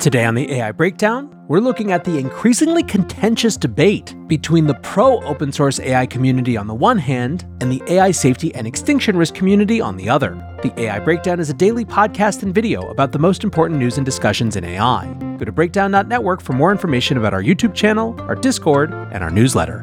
Today on the AI Breakdown, we're looking at the increasingly contentious debate between the pro open source AI community on the one hand and the AI safety and extinction risk community on the other. The AI Breakdown is a daily podcast and video about the most important news and discussions in AI. Go to breakdown.network for more information about our YouTube channel, our Discord, and our newsletter.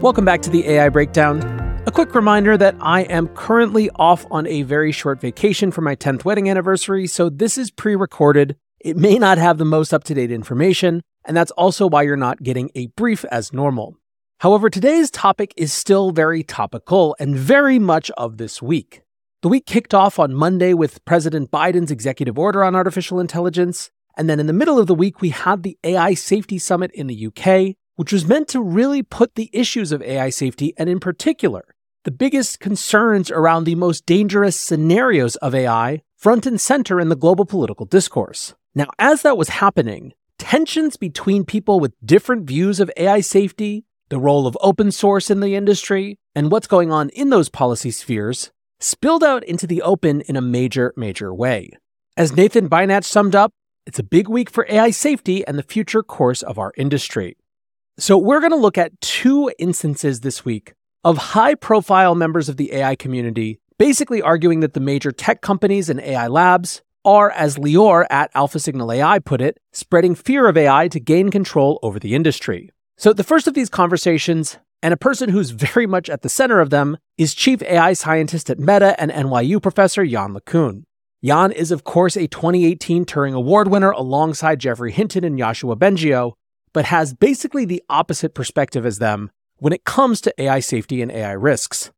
Welcome back to the AI Breakdown. A quick reminder that I am currently off on a very short vacation for my 10th wedding anniversary, so this is pre recorded. It may not have the most up to date information, and that's also why you're not getting a brief as normal. However, today's topic is still very topical and very much of this week. The week kicked off on Monday with President Biden's executive order on artificial intelligence, and then in the middle of the week, we had the AI Safety Summit in the UK, which was meant to really put the issues of AI safety, and in particular, the biggest concerns around the most dangerous scenarios of AI front and center in the global political discourse. Now, as that was happening, tensions between people with different views of AI safety, the role of open source in the industry, and what's going on in those policy spheres spilled out into the open in a major, major way. As Nathan Benaich summed up, it's a big week for AI safety and the future course of our industry. So, we're going to look at two instances this week of high profile members of the AI community, basically arguing that the major tech companies and AI labs are, as Lior at Alpha Signal AI put it, spreading fear of AI to gain control over the industry. So, the first of these conversations, and a person who's very much at the center of them, is Chief AI Scientist at Meta and NYU professor Yann LeCun. Yann is, of course, a 2018 Turing Award winner alongside Geoffrey Hinton and Yoshua Bengio, but has basically the opposite perspective as them when it comes to AI safety and AI risks.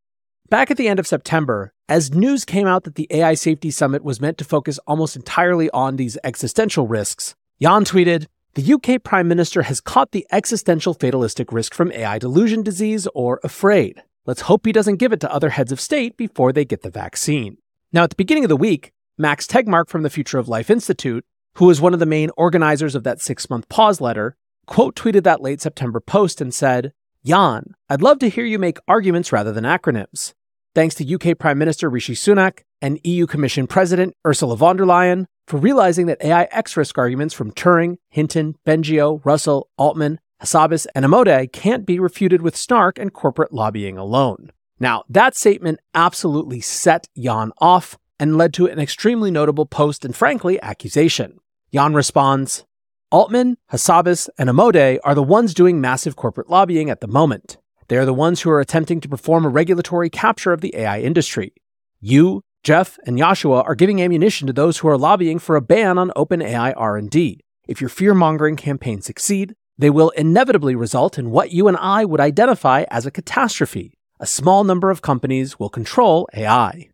Back at the end of September, as news came out that the AI Safety Summit was meant to focus almost entirely on these existential risks, Yann tweeted, The UK Prime Minister has caught the existential fatalistic risk from AI delusion disease or afraid. Let's hope he doesn't give it to other heads of state before they get the vaccine. Now, at the beginning of the week, Max Tegmark from the Future of Life Institute, who was one of the main organizers of that six month pause letter, quote tweeted that late September post and said, Yann, I'd love to hear you make arguments rather than acronyms. Thanks to UK Prime Minister Rishi Sunak and EU Commission President Ursula von der Leyen for realizing that AI X risk arguments from Turing, Hinton, Bengio, Russell, Altman, Hassabis, and Amodei can't be refuted with snark and corporate lobbying alone. Now, that statement absolutely set Yann off and led to an extremely notable post and, frankly, accusation. Yann responds Altman, Hassabis, and Amodei are the ones doing massive corporate lobbying at the moment. They are the ones who are attempting to perform a regulatory capture of the AI industry. You, Jeff, and Yoshua are giving ammunition to those who are lobbying for a ban on open AI R&D. If your fear-mongering campaigns succeed, they will inevitably result in what you and I would identify as a catastrophe. A small number of companies will control AI.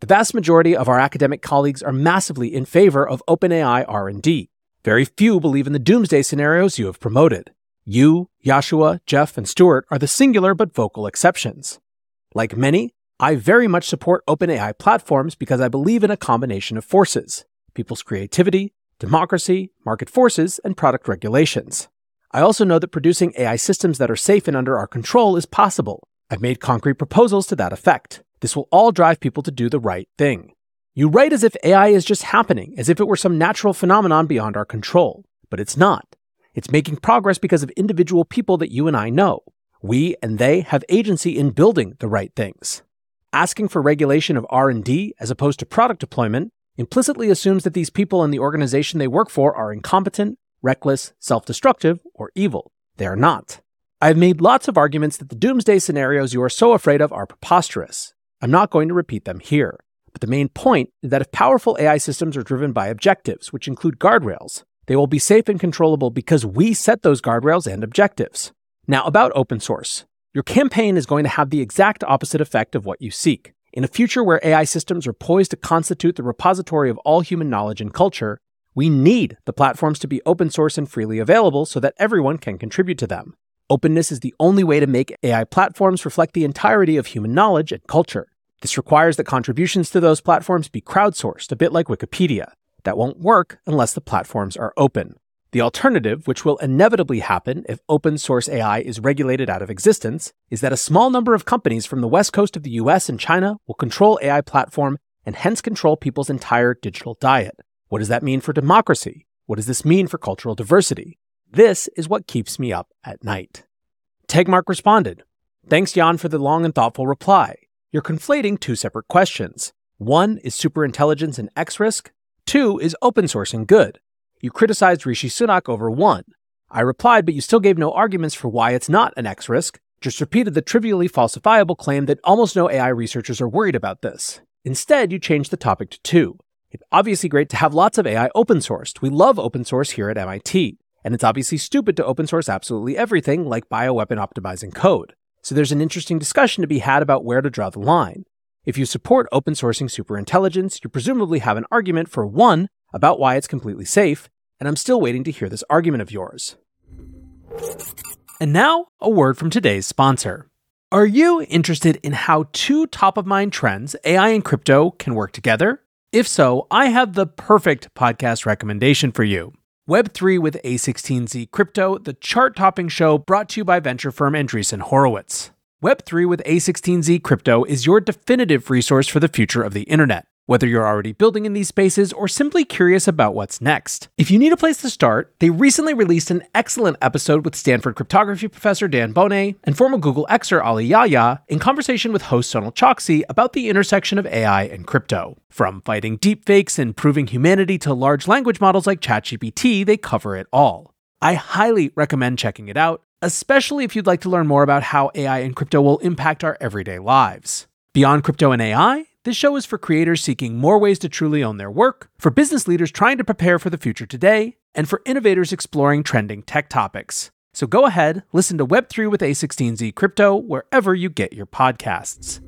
The vast majority of our academic colleagues are massively in favor of open AI R&D. Very few believe in the doomsday scenarios you have promoted. You, Yoshua, Jeff, and Stuart are the singular but vocal exceptions. Like many, I very much support open AI platforms because I believe in a combination of forces people's creativity, democracy, market forces, and product regulations. I also know that producing AI systems that are safe and under our control is possible. I've made concrete proposals to that effect. This will all drive people to do the right thing. You write as if AI is just happening, as if it were some natural phenomenon beyond our control. But it's not. It's making progress because of individual people that you and I know. We and they have agency in building the right things. Asking for regulation of R&D as opposed to product deployment implicitly assumes that these people in the organization they work for are incompetent, reckless, self-destructive, or evil. They are not. I've made lots of arguments that the doomsday scenarios you are so afraid of are preposterous. I'm not going to repeat them here. But the main point is that if powerful AI systems are driven by objectives, which include guardrails, they will be safe and controllable because we set those guardrails and objectives. Now, about open source. Your campaign is going to have the exact opposite effect of what you seek. In a future where AI systems are poised to constitute the repository of all human knowledge and culture, we need the platforms to be open source and freely available so that everyone can contribute to them. Openness is the only way to make AI platforms reflect the entirety of human knowledge and culture. This requires that contributions to those platforms be crowdsourced, a bit like Wikipedia. That won't work unless the platforms are open. The alternative, which will inevitably happen if open source AI is regulated out of existence, is that a small number of companies from the west coast of the US and China will control AI platform and hence control people's entire digital diet. What does that mean for democracy? What does this mean for cultural diversity? This is what keeps me up at night. Tegmark responded Thanks, Yann, for the long and thoughtful reply. You're conflating two separate questions. One is superintelligence and X risk, two is open sourcing good. You criticized Rishi Sunak over one. I replied, but you still gave no arguments for why it's not an X risk, just repeated the trivially falsifiable claim that almost no AI researchers are worried about this. Instead, you changed the topic to two. It's obviously great to have lots of AI open sourced. We love open source here at MIT. And it's obviously stupid to open source absolutely everything like bioweapon optimizing code. So there's an interesting discussion to be had about where to draw the line. If you support open sourcing superintelligence, you presumably have an argument for one, about why it's completely safe, and I'm still waiting to hear this argument of yours. And now, a word from today's sponsor. Are you interested in how two top of mind trends, AI and crypto, can work together? If so, I have the perfect podcast recommendation for you. Web3 with A16Z Crypto, the chart topping show brought to you by venture firm Andreessen Horowitz. Web3 with A16Z Crypto is your definitive resource for the future of the internet whether you're already building in these spaces or simply curious about what's next. If you need a place to start, they recently released an excellent episode with Stanford cryptography professor Dan Boneh and former Google Xer Ali Yahya in conversation with host Sonal Chokshi about the intersection of AI and crypto. From fighting deepfakes and proving humanity to large language models like ChatGPT, they cover it all. I highly recommend checking it out, especially if you'd like to learn more about how AI and crypto will impact our everyday lives. Beyond crypto and AI, this show is for creators seeking more ways to truly own their work, for business leaders trying to prepare for the future today, and for innovators exploring trending tech topics. So go ahead, listen to Web3 with A16Z Crypto wherever you get your podcasts.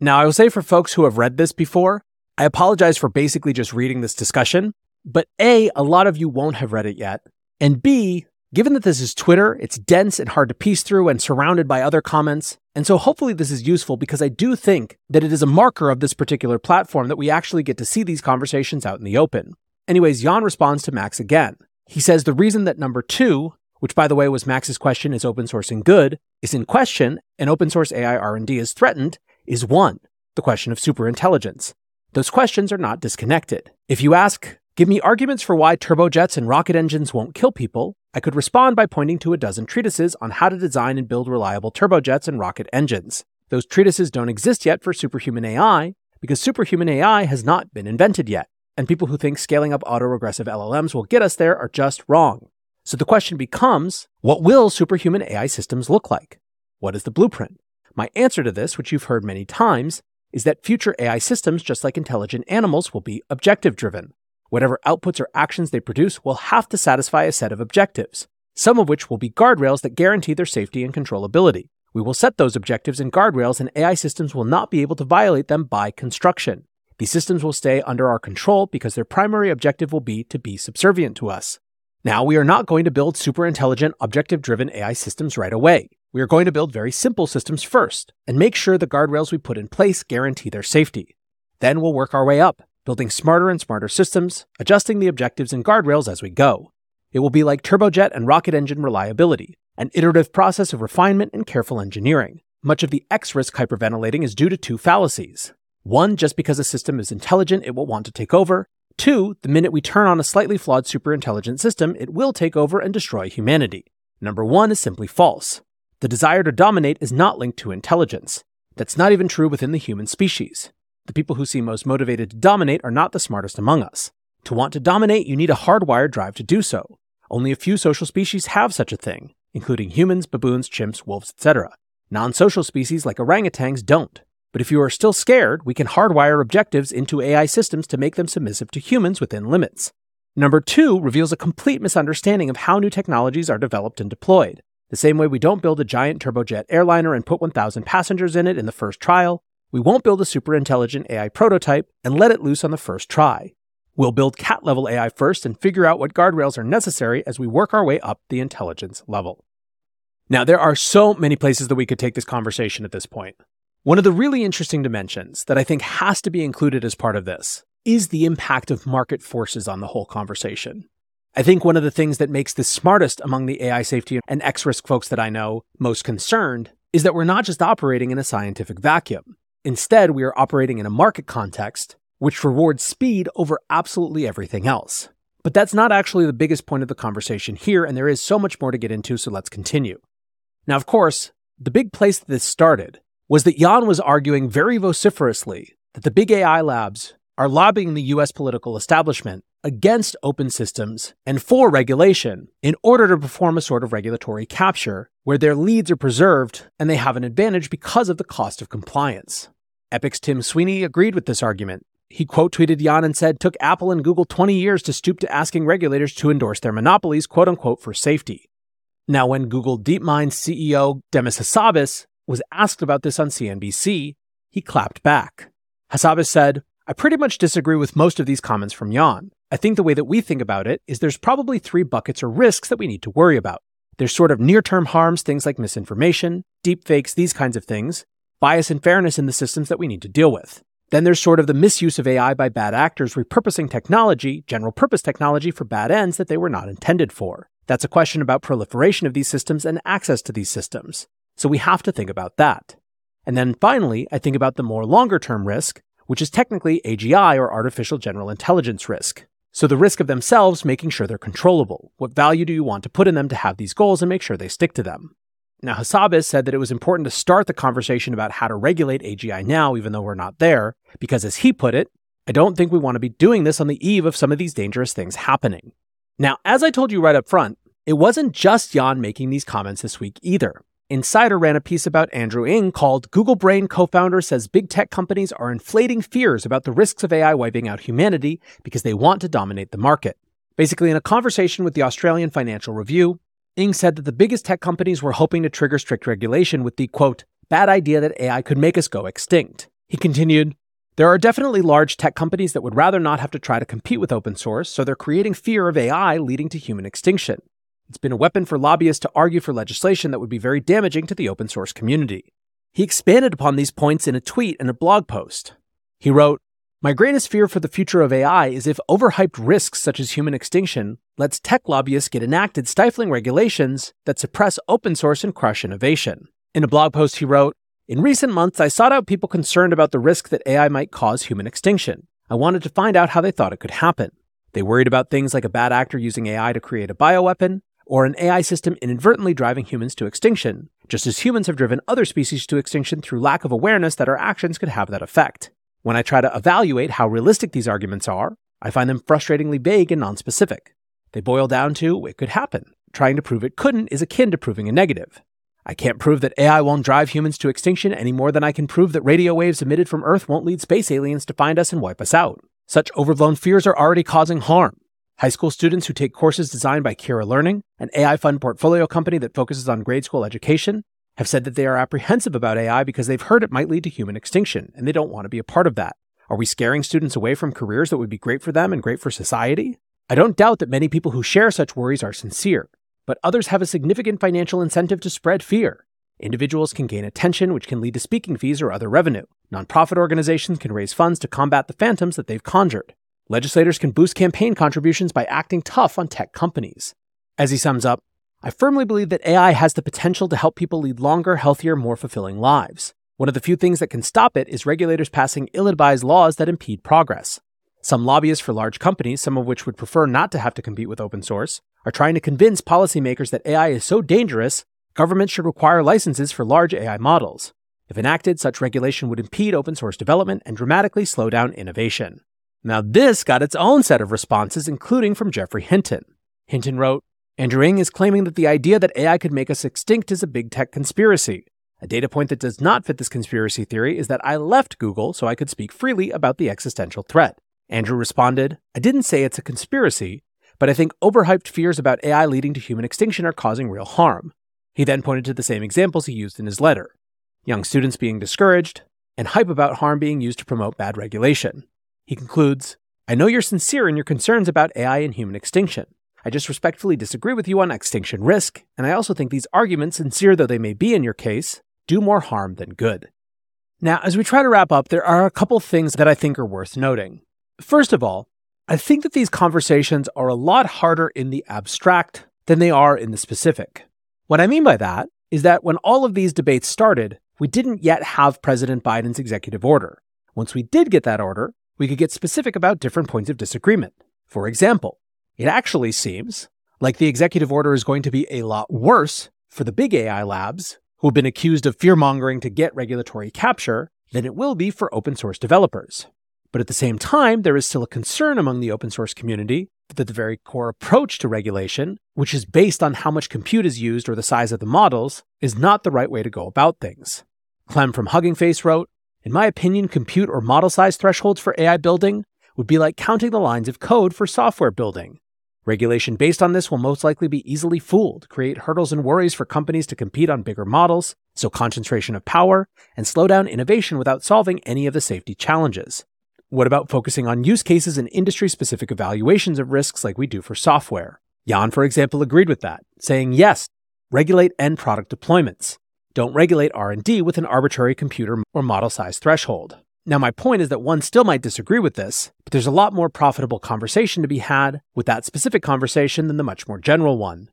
Now, I will say for folks who have read this before, I apologize for basically just reading this discussion, but A, a lot of you won't have read it yet, and B, Given that this is Twitter, it's dense and hard to piece through and surrounded by other comments. And so hopefully this is useful because I do think that it is a marker of this particular platform that we actually get to see these conversations out in the open. Anyways, Yann responds to Max again. He says the reason that number two, which by the way was Max's question is open sourcing good, is in question and open source AI R&D is threatened is one, the question of superintelligence. Those questions are not disconnected. If you ask, give me arguments for why turbojets and rocket engines won't kill people, I could respond by pointing to a dozen treatises on how to design and build reliable turbojets and rocket engines. Those treatises don't exist yet for superhuman AI because superhuman AI has not been invented yet, and people who think scaling up autoregressive LLMs will get us there are just wrong. So the question becomes what will superhuman AI systems look like? What is the blueprint? My answer to this, which you've heard many times, is that future AI systems, just like intelligent animals, will be objective driven. Whatever outputs or actions they produce will have to satisfy a set of objectives, some of which will be guardrails that guarantee their safety and controllability. We will set those objectives and guardrails, and AI systems will not be able to violate them by construction. These systems will stay under our control because their primary objective will be to be subservient to us. Now, we are not going to build super intelligent, objective driven AI systems right away. We are going to build very simple systems first and make sure the guardrails we put in place guarantee their safety. Then we'll work our way up building smarter and smarter systems, adjusting the objectives and guardrails as we go. It will be like turbojet and rocket engine reliability, an iterative process of refinement and careful engineering. Much of the X risk hyperventilating is due to two fallacies. One, just because a system is intelligent, it will want to take over. Two, the minute we turn on a slightly flawed superintelligent system, it will take over and destroy humanity. Number one is simply false. The desire to dominate is not linked to intelligence. That's not even true within the human species. The people who seem most motivated to dominate are not the smartest among us. To want to dominate, you need a hardwired drive to do so. Only a few social species have such a thing, including humans, baboons, chimps, wolves, etc. Non social species like orangutans don't. But if you are still scared, we can hardwire objectives into AI systems to make them submissive to humans within limits. Number two reveals a complete misunderstanding of how new technologies are developed and deployed. The same way we don't build a giant turbojet airliner and put 1,000 passengers in it in the first trial, we won't build a super intelligent AI prototype and let it loose on the first try. We'll build cat level AI first and figure out what guardrails are necessary as we work our way up the intelligence level. Now, there are so many places that we could take this conversation at this point. One of the really interesting dimensions that I think has to be included as part of this is the impact of market forces on the whole conversation. I think one of the things that makes the smartest among the AI safety and X risk folks that I know most concerned is that we're not just operating in a scientific vacuum. Instead, we are operating in a market context which rewards speed over absolutely everything else. But that's not actually the biggest point of the conversation here, and there is so much more to get into, so let's continue. Now, of course, the big place that this started was that Yann was arguing very vociferously that the big AI labs are lobbying the US political establishment against open systems and for regulation in order to perform a sort of regulatory capture where their leads are preserved and they have an advantage because of the cost of compliance. Epic's Tim Sweeney agreed with this argument. He quote tweeted Yann and said, Took Apple and Google 20 years to stoop to asking regulators to endorse their monopolies, quote unquote, for safety. Now, when Google DeepMind CEO Demis Hassabis was asked about this on CNBC, he clapped back. Hassabis said, I pretty much disagree with most of these comments from Yann. I think the way that we think about it is there's probably three buckets or risks that we need to worry about. There's sort of near term harms, things like misinformation, deepfakes, these kinds of things, bias and fairness in the systems that we need to deal with. Then there's sort of the misuse of AI by bad actors repurposing technology, general purpose technology, for bad ends that they were not intended for. That's a question about proliferation of these systems and access to these systems. So we have to think about that. And then finally, I think about the more longer term risk, which is technically AGI or artificial general intelligence risk. So the risk of themselves making sure they're controllable. What value do you want to put in them to have these goals and make sure they stick to them? Now, Hassabis said that it was important to start the conversation about how to regulate AGI now, even though we're not there, because as he put it, I don't think we want to be doing this on the eve of some of these dangerous things happening. Now, as I told you right up front, it wasn't just Yann making these comments this week either. Insider ran a piece about Andrew Ng called Google Brain co founder says big tech companies are inflating fears about the risks of AI wiping out humanity because they want to dominate the market. Basically, in a conversation with the Australian Financial Review, Ng said that the biggest tech companies were hoping to trigger strict regulation with the quote, bad idea that AI could make us go extinct. He continued, there are definitely large tech companies that would rather not have to try to compete with open source, so they're creating fear of AI leading to human extinction. It's been a weapon for lobbyists to argue for legislation that would be very damaging to the open source community. He expanded upon these points in a tweet and a blog post. He wrote, My greatest fear for the future of AI is if overhyped risks such as human extinction lets tech lobbyists get enacted stifling regulations that suppress open source and crush innovation. In a blog post, he wrote, in recent months, I sought out people concerned about the risk that AI might cause human extinction. I wanted to find out how they thought it could happen. They worried about things like a bad actor using AI to create a bioweapon, or an AI system inadvertently driving humans to extinction, just as humans have driven other species to extinction through lack of awareness that our actions could have that effect. When I try to evaluate how realistic these arguments are, I find them frustratingly vague and nonspecific. They boil down to it could happen. Trying to prove it couldn't is akin to proving a negative. I can't prove that AI won't drive humans to extinction any more than I can prove that radio waves emitted from Earth won't lead space aliens to find us and wipe us out. Such overblown fears are already causing harm. High school students who take courses designed by Kira Learning, an AI fund portfolio company that focuses on grade school education, have said that they are apprehensive about AI because they've heard it might lead to human extinction and they don't want to be a part of that. Are we scaring students away from careers that would be great for them and great for society? I don't doubt that many people who share such worries are sincere, but others have a significant financial incentive to spread fear. Individuals can gain attention, which can lead to speaking fees or other revenue. Nonprofit organizations can raise funds to combat the phantoms that they've conjured. Legislators can boost campaign contributions by acting tough on tech companies. As he sums up, I firmly believe that AI has the potential to help people lead longer, healthier, more fulfilling lives. One of the few things that can stop it is regulators passing ill advised laws that impede progress. Some lobbyists for large companies, some of which would prefer not to have to compete with open source, are trying to convince policymakers that AI is so dangerous, governments should require licenses for large AI models. If enacted, such regulation would impede open source development and dramatically slow down innovation. Now, this got its own set of responses, including from Geoffrey Hinton. Hinton wrote Andrew Ng is claiming that the idea that AI could make us extinct is a big tech conspiracy. A data point that does not fit this conspiracy theory is that I left Google so I could speak freely about the existential threat. Andrew responded, I didn't say it's a conspiracy, but I think overhyped fears about AI leading to human extinction are causing real harm. He then pointed to the same examples he used in his letter young students being discouraged, and hype about harm being used to promote bad regulation. He concludes I know you're sincere in your concerns about AI and human extinction. I just respectfully disagree with you on extinction risk, and I also think these arguments, sincere though they may be in your case, do more harm than good. Now, as we try to wrap up, there are a couple things that I think are worth noting. First of all, I think that these conversations are a lot harder in the abstract than they are in the specific. What I mean by that is that when all of these debates started, we didn't yet have President Biden's executive order. Once we did get that order, we could get specific about different points of disagreement. For example, it actually seems like the executive order is going to be a lot worse for the big AI labs who have been accused of fear mongering to get regulatory capture than it will be for open source developers. But at the same time, there is still a concern among the open source community that the very core approach to regulation, which is based on how much compute is used or the size of the models, is not the right way to go about things. Clem from Hugging Face wrote In my opinion, compute or model size thresholds for AI building would be like counting the lines of code for software building. Regulation based on this will most likely be easily fooled, create hurdles and worries for companies to compete on bigger models, so concentration of power, and slow down innovation without solving any of the safety challenges. What about focusing on use cases and industry specific evaluations of risks like we do for software? Yann, for example, agreed with that, saying yes, regulate end product deployments. Don't regulate R&D with an arbitrary computer or model size threshold. Now my point is that one still might disagree with this, but there's a lot more profitable conversation to be had with that specific conversation than the much more general one.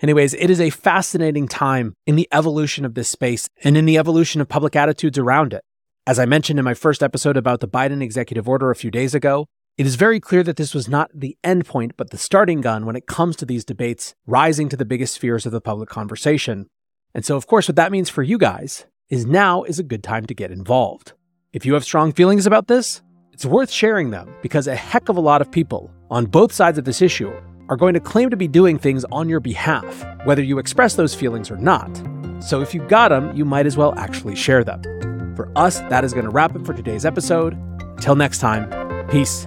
Anyways, it is a fascinating time in the evolution of this space and in the evolution of public attitudes around it. As I mentioned in my first episode about the Biden executive order a few days ago, it is very clear that this was not the end point, but the starting gun when it comes to these debates rising to the biggest spheres of the public conversation. And so, of course, what that means for you guys is now is a good time to get involved. If you have strong feelings about this, it's worth sharing them because a heck of a lot of people on both sides of this issue are going to claim to be doing things on your behalf, whether you express those feelings or not. So if you've got them, you might as well actually share them. For us, that is going to wrap it for today's episode. Till next time, peace